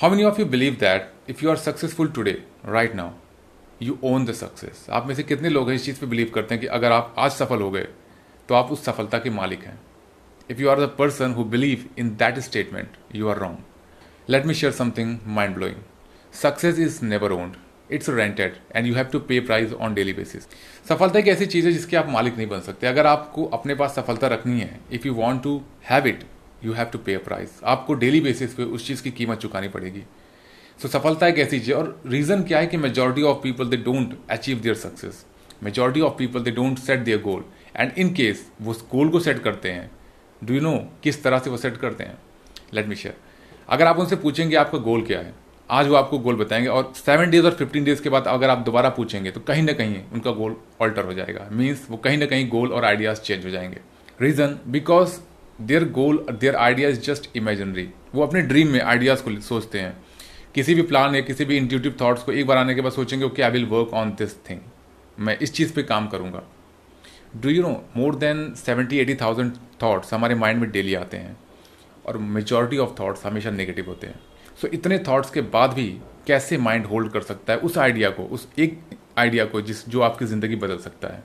How many of you believe that if you are successful today right now you own the success आप में से कितने लोग हैं इस चीज़ पे बिलीव करते हैं कि अगर आप आज सफल हो गए तो आप उस सफलता के मालिक हैं। If you are the person who believe in that statement you are wrong let me share something mind blowing success is never owned it's rented and you have to pay price on daily basis सफलता एक ऐसी चीज़ है जिसके आप मालिक नहीं बन सकते। अगर आपको अपने पास सफलता रखनी है if you want to have it you have to pay a price आपको डेली बेसिस पे उस चीज़ की कीमत चुकानी पड़ेगी। सो so, सफलता एक ऐसी चीज़ और रीज़न क्या है कि majority of people they don't achieve their success majority of people they don't set their goal and in case वो उस गोल को सेट करते हैं डू यू नो किस तरह से वो सेट करते हैं? लेट मी शेयर अगर आप उनसे पूछेंगे आपका गोल क्या है आज वो आपको गोल बताएँगे और सेवन डेज़ और फिफ्टीन डेज़ के बाद अगर आप दोबारा पूछेंगे तो कहीं ना कहीं उनका गोल ऑल्टर हो जाएगा। मीन्स वो कहीं ना कहीं गोल और आइडियाज़ चेंज हो जाएँगे। Reason because their goal their idea is just imaginary. वो अपने ड्रीम में आइडियाज़ को सोचते हैं। किसी भी प्लान या किसी भी इंट्यूटिव थाट्स को एक बार आने के बाद सोचेंगे okay I will work on this thing मैं इस चीज़ पे काम करूँगा। Do you know more than seventy eighty thousand thoughts हमारे माइंड में डेली आते हैं। और मेजॉरिटी ऑफ़ थाट्स हमेशा नेगेटिव होते हैं। सो so, इतने थाट्स के बाद भी कैसे माइंड होल्ड कर सकता है उस आइडिया को उस एक आइडिया को जिस जो आपकी ज़िंदगी बदल सकता है?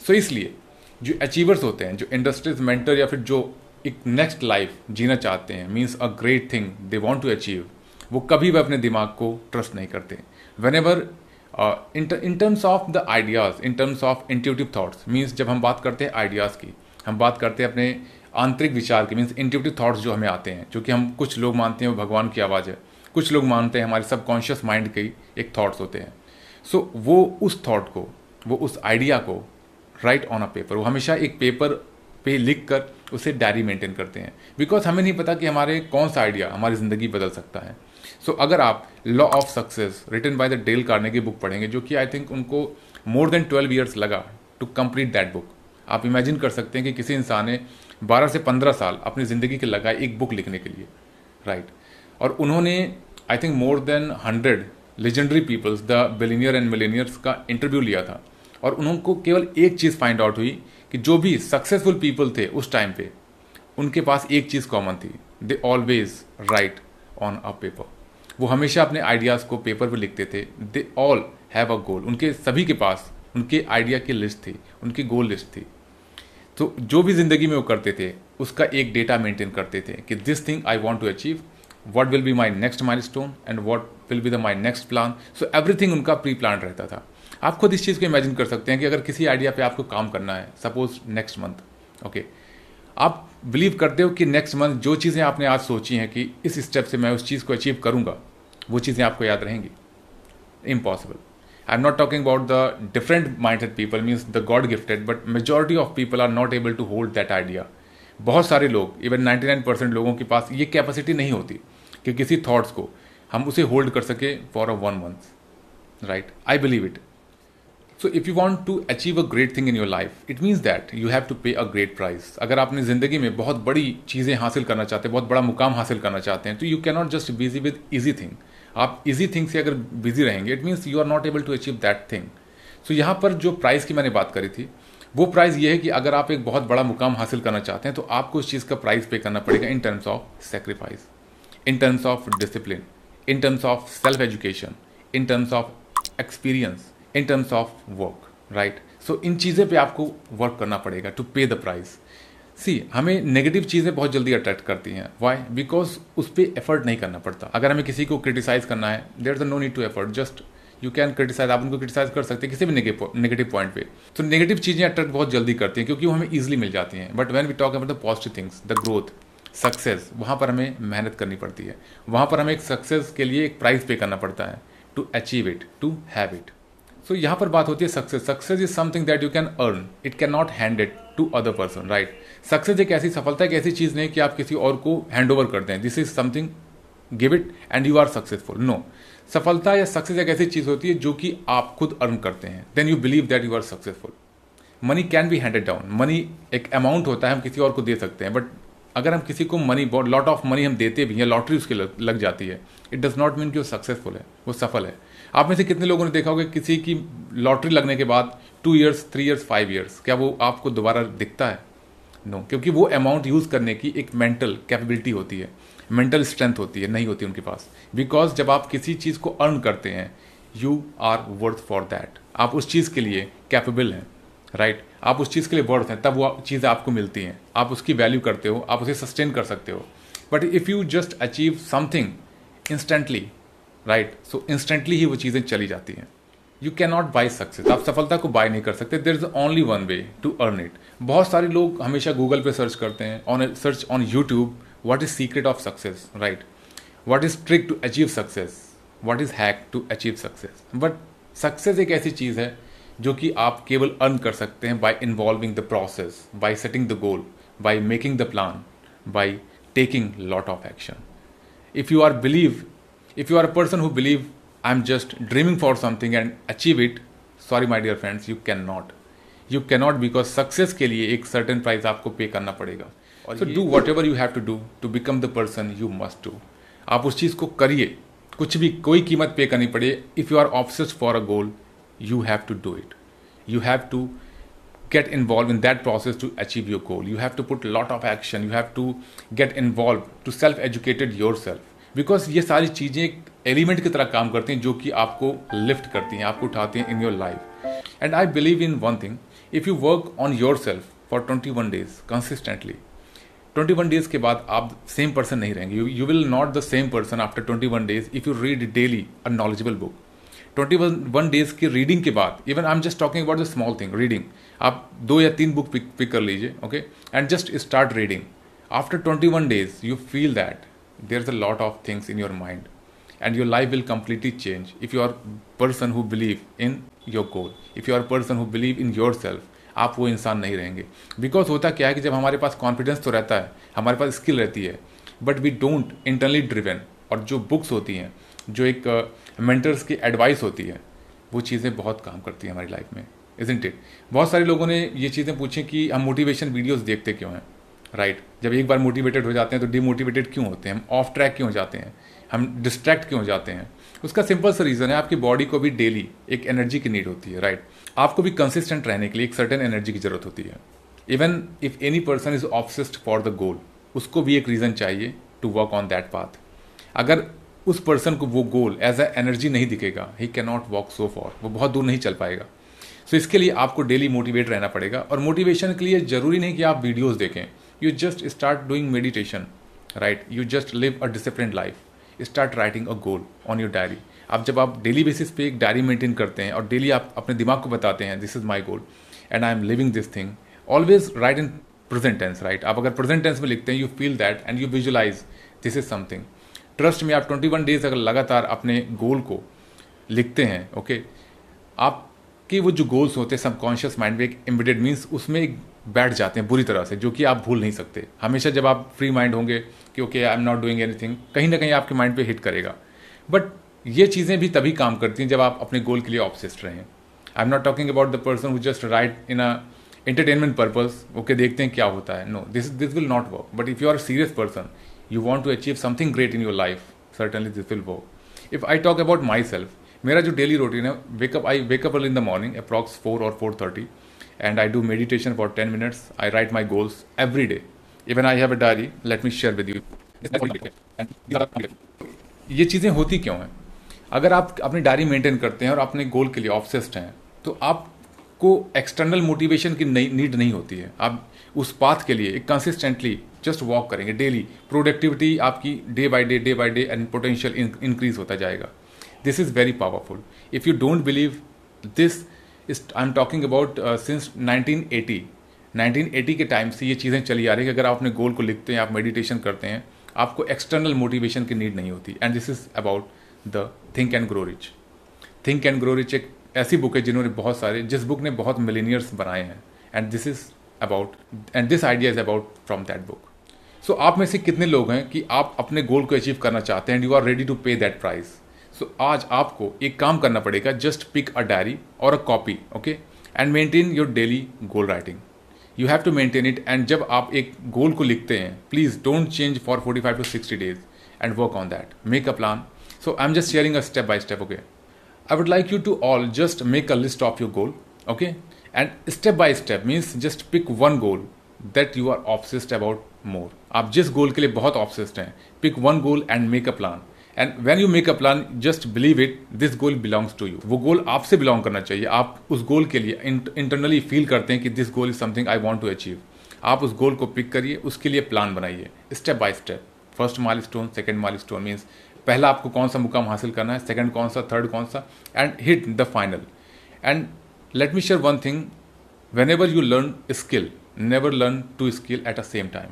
सो so, इसलिए जो अचीवर्स होते हैं जो इंडस्ट्रीज़ मेंटर या फिर जो एक नेक्स्ट लाइफ जीना चाहते हैं means a great thing they want to achieve वो कभी भी अपने दिमाग को ट्रस्ट नहीं करते। Whenever in terms of the ideas in terms of intuitive thoughts means जब हम बात करते हैं आइडियाज़ की हम बात करते हैं अपने आंतरिक विचार की मीन्स इंट्यूटिव थाट्स जो हमें आते हैं जो कि हम कुछ लोग मानते हैं वो भगवान की आवाज़ है। कुछ लोग मानते हैं हमारे सबकॉन्शियस माइंड के एक थाट्स होते हैं। सो so, वो उस थाट को वो उस आइडिया को राइट ऑन अ पेपर वो हमेशा एक पेपर पे लिख कर उसे डायरी मेंटेन करते हैं। बिकॉज़ हमें नहीं पता कि हमारे कौन सा आइडिया हमारी ज़िंदगी बदल सकता है। सो so, अगर आप law of success written by the Dale Carnegie की बुक पढ़ेंगे जो कि आई थिंक उनको मोर देन ट्वेल्व ईयर्स लगा टू कंप्लीट दैट बुक आप इमेजिन कर सकते हैं कि किसी इंसान ने बारह से पंद्रह साल अपनी ज़िंदगी के लगाए एक बुक लिखने के लिए राइट right? और उन्होंने I think more than hundred legendary peoples the billionaire and millionaires का इंटरव्यू लिया था। और उनको केवल एक चीज़ फाइंड आउट हुई कि जो भी सक्सेसफुल पीपल थे उस टाइम पे, उनके पास एक चीज़ कॉमन थी they always write on a paper वो हमेशा अपने आइडियाज़ को पेपर पर लिखते थे. दे ऑल हैव अ गोल उनके सभी के पास, उनके आइडिया की लिस्ट थी, उनकी गोल लिस्ट थी. तो जो भी ज़िंदगी में वो करते थे, उसका एक डेटा मेंटेन करते थे कि this thing I want to achieve what will be my next milestone and what will be the my next plan so everything उनका प्री प्लान रहता था. आप खुद इस चीज़ को इमेजिन कर सकते हैं कि अगर किसी आइडिया पे आपको काम करना है सपोज़ नेक्स्ट मंथ ओके आप बिलीव करते हो कि नेक्स्ट मंथ जो चीज़ें आपने आज सोची हैं कि इस स्टेप से मैं उस चीज़ को अचीव करूँगा, वो चीज़ें आपको याद रहेंगी। Impossible I am not talking about the different minded people means the god gifted but majority of people are not able to hold that idea बहुत सारे लोग इवन 99 परसेंट लोगों के पास ये कैपेसिटी नहीं होती कि किसी थॉट्स को हम उसे होल्ड कर सके for a one month right I believe it so if you want to achieve a great thing in your life it means that you have to pay a great price अगर आप अपनी ज़िंदगी में बहुत बड़ी चीज़ें हासिल करना चाहते हैं, बहुत बड़ा मुकाम हासिल करना चाहते हैं तो you cannot just busy with easy thing आप इजी थिंग से अगर बिज़ी रहेंगे it means you are not able to achieve that thing so यहाँ पर जो प्राइस की मैंने बात करी थी, वो प्राइस ये है कि अगर आप एक बहुत बड़ा मुकाम हासिल करना चाहते हैं तो आपको उस चीज़ का प्राइस पे करना पड़ेगा in terms of sacrifice in terms of discipline in terms of self education in terms of experience in terms of work right so इन चीज़ें पे आपको वर्क करना पड़ेगा टू पे द प्राइस सी हमें नेगेटिव चीज़ें बहुत जल्दी अट्रैक्ट करती हैं. वाई बिकॉज़ उस पर एफर्ट नहीं करना पड़ता. अगर हमें किसी को क्रिटिसाइज करना है there is no need to effort just you can criticize आप उनको क्रिटिसाइज कर सकते हैं किसी भी नेगेटिव पॉइंट पे. तो नेगेटिव चीज़ें अट्रैक्ट बहुत जल्दी करती हैं क्योंकि वो हमें ईजिली मिल जाती हैं. But when we talk about the positive things the growth success वहाँ पर हमें मेहनत करनी पड़ती है. वहाँ पर हमें एक सक्सेस के लिए एक प्राइस पे करना पड़ता है. To achieve it to have it so यहाँ पर बात होती है success success is something that you can earn it can not hand it to other person right success एक ऐसी सफलता, एक ऐसी चीज़ नहीं कि आप किसी और को हैंड ओवर कर दें. This is something give it and you are successful no सफलता या सक्सेस एक ऐसी चीज़ होती है जो कि आप खुद अर्न करते हैं. Then you believe that you are successful money can be handed down money एक अमाउंट होता है, हम किसी और को दे सकते हैं. बट अगर हम किसी को मनी बहुत लॉट ऑफ़ मनी हम देते भी हैं लॉटरी उसके लग, लग जाती है इट डज नॉट मीन कि वो सक्सेसफुल है वो सफल है। आप में से कितने लोगों ने देखा होगा कि किसी की लॉटरी लगने के बाद two years three years five years क्या वो आपको दोबारा दिखता है? नो no, क्योंकि वो अमाउंट यूज़ करने की एक मेंटल कैपेबिलिटी होती है मेंटल स्ट्रेंथ होती है नहीं होती उनके पास। बिकॉज़ जब आप किसी चीज़ को अर्न करते हैं you are worth for that आप उस चीज़ के लिए कैपेबल हैं। Right right? आप उस चीज़ के लिए वर्थ हैं, तब वो चीज़ें आपको मिलती हैं। आप उसकी वैल्यू करते हो, आप उसे सस्टेन कर सकते हो। But if you just achieve something instantly right so instantly ही वो चीज़ें चली जाती हैं। You can not buy success आप सफलता को बाय नहीं कर सकते। There is only one way to earn it बहुत सारे लोग हमेशा गूगल पे सर्च करते हैं on search on YouTube what is secret of success right what is trick to achieve success what is hack to achieve success but success एक ऐसी चीज़ है जो कि आप केवल अर्न कर सकते हैं by involving the process by setting the goal by making the plan by taking lot of action if you are believe if you are a person who believe I am just dreaming for something and achieve it sorry my dear friends you can not you can not because success के लिए एक certain price आपको pay करना पड़ेगा. So do whatever you have to do to become the person you must do आप उस चीज़ को करिए. कुछ भी कोई कीमत पे करनी पड़े. If you are obsessed for a goal you have to do it. You have to get involved in that process to achieve your goal. You have to put a lot of action. You have to get involved, to self educated yourself. Because ये सारी चीज़ें एक element की तरह काम करती हैं जो कि आपको लिफ्ट करती हैं, आपको उठाती हैं in your life and I believe in one thing if you work on yourself for twenty one days consistently twenty one days के बाद आप सेम पर्सन नहीं रहेंगे. You will not the same person after twenty one days if you read daily a knowledgeable book twenty one days की reading के बाद even I am just talking about the small thing reading आप दो या तीन book pick pick कर लीजिए okay and just start reading after twenty one days you feel that there is a lot of things in your mind and your life will completely change if you are person who believe in your goal if you are person who believe in yourself आप वो इंसान नहीं रहेंगे. Because होता क्या है कि जब हमारे पास कॉन्फिडेंस तो रहता है, हमारे पास स्किल रहती है but we don't internally driven और जो बुक्स होती हैं, जो एक मेंटर्स की एडवाइस होती है, वो चीज़ें बहुत काम करती हैं हमारी लाइफ में इजेंट इट बहुत सारे लोगों ने ये चीज़ें पूछी कि हम मोटिवेशन वीडियोस देखते क्यों हैं? Right right? जब एक बार मोटिवेटेड हो जाते हैं तो डिमोटिवेटेड क्यों होते हैं? हम ऑफ़ ट्रैक क्यों जाते हैं? हम डिस्ट्रैक्ट क्यों जाते हैं? उसका सिंपल सा रीज़न है, आपकी बॉडी को भी डेली एक एनर्जी की नीड होती है राइट right? आपको भी कंसिस्टेंट रहने के लिए एक सर्टेन एनर्जी की ज़रूरत होती है। Even if any person is obsessed for the goal उसको भी एक रीज़न चाहिए to work on that path अगर उस पर्सन को वो गोल एज ए एनर्जी नहीं दिखेगा he can not walk so far वो बहुत दूर नहीं चल पाएगा। सो so इसके लिए आपको डेली मोटिवेट रहना पड़ेगा और मोटिवेशन के लिए ज़रूरी नहीं कि आप वीडियोज़ देखें। You just start doing meditation right you just live a discipline life start writing a goal on your diary अब जब आप डेली बेसिस पे एक डायरी मेंटेन करते हैं और डेली आप अपने दिमाग को बताते हैं this is my goal and I am living this thing always right in present tense right आप अगर प्रेजेंट टेंस में लिखते हैं you feel that and you visualize this is something trust में आप 21 डेज़ अगर लगातार अपने गोल को लिखते हैं, ओके, आपके वो जो गोल्स होते हैं, सबकॉन्शियस माइंड में एक इम्बिडेड मीन्स उसमें एक बैठ जाते हैं बुरी तरह से, जो कि आप भूल नहीं सकते। हमेशा जब आप फ्री माइंड होंगे कि, okay, I am not doing anything, कहीं ना कहीं आपके माइंड पे हिट करेगा। बट ये चीज़ें भी तभी काम करती हैं जब आप अपने गोल के लिए ऑब्सेस्ड रहें। I am not talking about the person who just write in a entertainment purpose okay, देखते हैं क्या होता है। No, this this will not work, but if you are serious person you want to achieve something great in your life, certainly this will work. If i talk about myself, मेरा जो daily routine है wake up I wake up in the morning approx four और four thirty and I do meditation for ten minutes I write my goals every day even I have a diary let me share with you ये चीज़ें होती क्यों हैं? अगर आप अपनी diary maintain करते हैं और अपने गोल के लिए ऑब्सेस्ड हैं तो आपको एक्सटर्नल मोटिवेशन की नीड नहीं होती है। आप उस पाथ के लिए एक कंसिस्टेंटली जस्ट वॉक करेंगे डेली प्रोडक्टिविटी आपकी day by day day by day and potential increase होता जाएगा. This is very powerful if you don't believe this is I am talking about since 1980 1980 के टाइम से ये चीज़ें चली आ रही है कि अगर आप अपने गोल को लिखते हैं, आप मेडिटेशन करते हैं, आपको एक्सटर्नल मोटिवेशन की नीड नहीं होती. And this is about the think and grow rich think and grow rich एक ऐसी बुक है जिन्होंने बहुत सारे, जिस बुक ने बहुत मिलीनियर्स बनाए हैं. And this is about and this idea is about from that book so आप में से कितने लोग हैं कि आप अपने गोल को अचीव करना चाहते हैं and you are ready to pay that price so आज आपको एक काम करना पड़ेगा जस्ट पिक अ डायरी और a copy okay and maintain your daily goal writing you have to maintain it and जब आप एक गोल को लिखते हैं please don't change for forty five to sixty days and work on that make a plan so I am just sharing a step by step okay I would like you to all just make a list of your goal okay? And step by step means just pick one goal that you are obsessed about more आप जिस goal के लिए बहुत obsessed हैं pick one goal and make a plan and when you make a plan just believe it this goal belongs to you वो goal आपसे belong करना चाहिए। आप उस गोल के लिए इंटरनली फील करते हैं कि this goal is something I want to achieve आप उस गोल को पिक करिए, उसके लिए प्लान बनाइए। Step by step first milestone second milestone means पहला आपको कौन सा मुकाम हासिल करना है सेकेंड कौन सा थर्ड कौन सा and hit the final and let me share one thing whenever you learn skill never learn two skill at a same time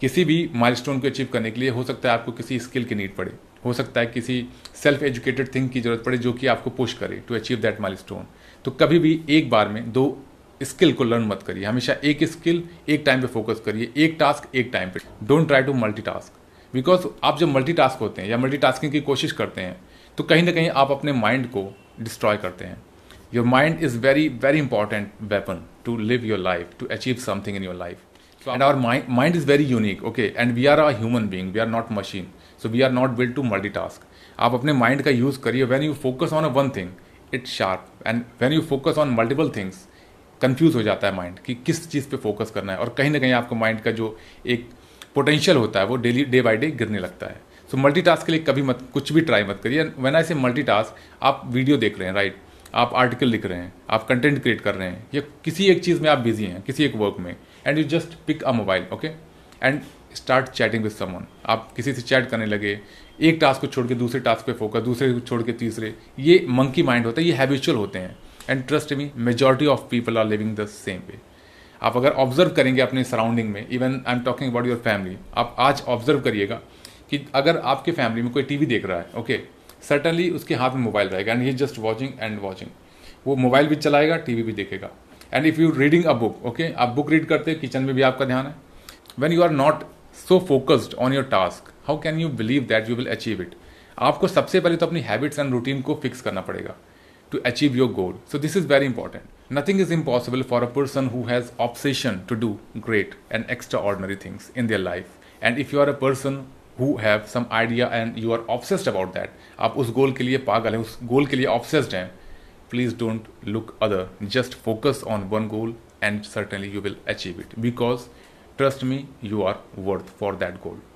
किसी भी माइलस्टोन को अचीव करने के लिए हो सकता है आपको किसी स्किल की नीड पड़े। हो सकता है किसी सेल्फ एजुकेटेड थिंग की ज़रूरत पड़े जो कि आपको पुश करे टू अचीव दैट माइलस्टोन तो कभी भी एक बार में दो स्किल को लर्न मत करिए। हमेशा एक स्किल एक टाइम पे फोकस करिए। एक टास्क एक टाइम पे। Don't try to multitask because आप जब मल्टी टास्क होते हैं या मल्टी टास्किंग की कोशिश करते हैं तो कहीं ना कहीं आप अपने माइंड को डिस्ट्रॉय करते हैं। Your mind is very very important weapon to live your life to achieve something in your life and our mind is very unique okay and we are a human being we are not machine so we are not build to multitask आप अपने mind का use करिए। When you focus on a one thing it sharp and when you focus on multiple things confuse हो जाता है mind कि किस चीज़ पे फोकस करना है। और कहीं ना कहीं आपको माइंड का जो एक पोटेंशियल होता है वो डेली डे बाई डे गिरने लगता है। सो मल्टी टास्क के लिए कभी मत कुछ भी ट्राई मत करिए। वेन आई से मल्टी टास्क आप वीडियो देख रहे हैं राइट आप आर्टिकल लिख रहे हैं, आप कंटेंट क्रिएट कर रहे हैं, या किसी एक चीज़ में आप बिज़ी हैं, किसी एक वर्क में and you just pick a mobile okay and start chatting with someone आप किसी से चैट करने लगे, एक टास्क को छोड़ के दूसरे टास्क पे फोकस दूसरे को छोड़ के तीसरे, ये मंकी माइंड होता है, ये हैबिचुअल होते हैं। And trust me majority of people are living the same way आप अगर ऑब्ज़र्व करेंगे अपने सराउंडिंग में even I am talking about your family आप आज ऑब्ज़र्व करिएगा कि अगर आपके फैमिली में कोई टीवी देख रहा है ओके सर्टनली उसके हाथ में मोबाइल रहेगा and he just watching and watching वो मोबाइल भी चलाएगा टीवी भी देखेगा. And if you reading a book okay आप बुक रीड करते हैं किचन में भी आपका ध्यान है. When you are not so focused on your task how can you believe that you will achieve it आपको सबसे पहले तो अपनी हैबिट्स एंड रूटीन को फिक्स करना पड़ेगा to achieve your goal so this is very important nothing is impossible for a person who has has to do great and extraordinary things in their life and if you are a person who have some idea and you are obsessed about that आप उस गोल के लिए पागल हैं, उस गोल के लिए obsessed हैं please don't look other just focus on one goal and certainly you will achieve it because trust me you are worth for that gold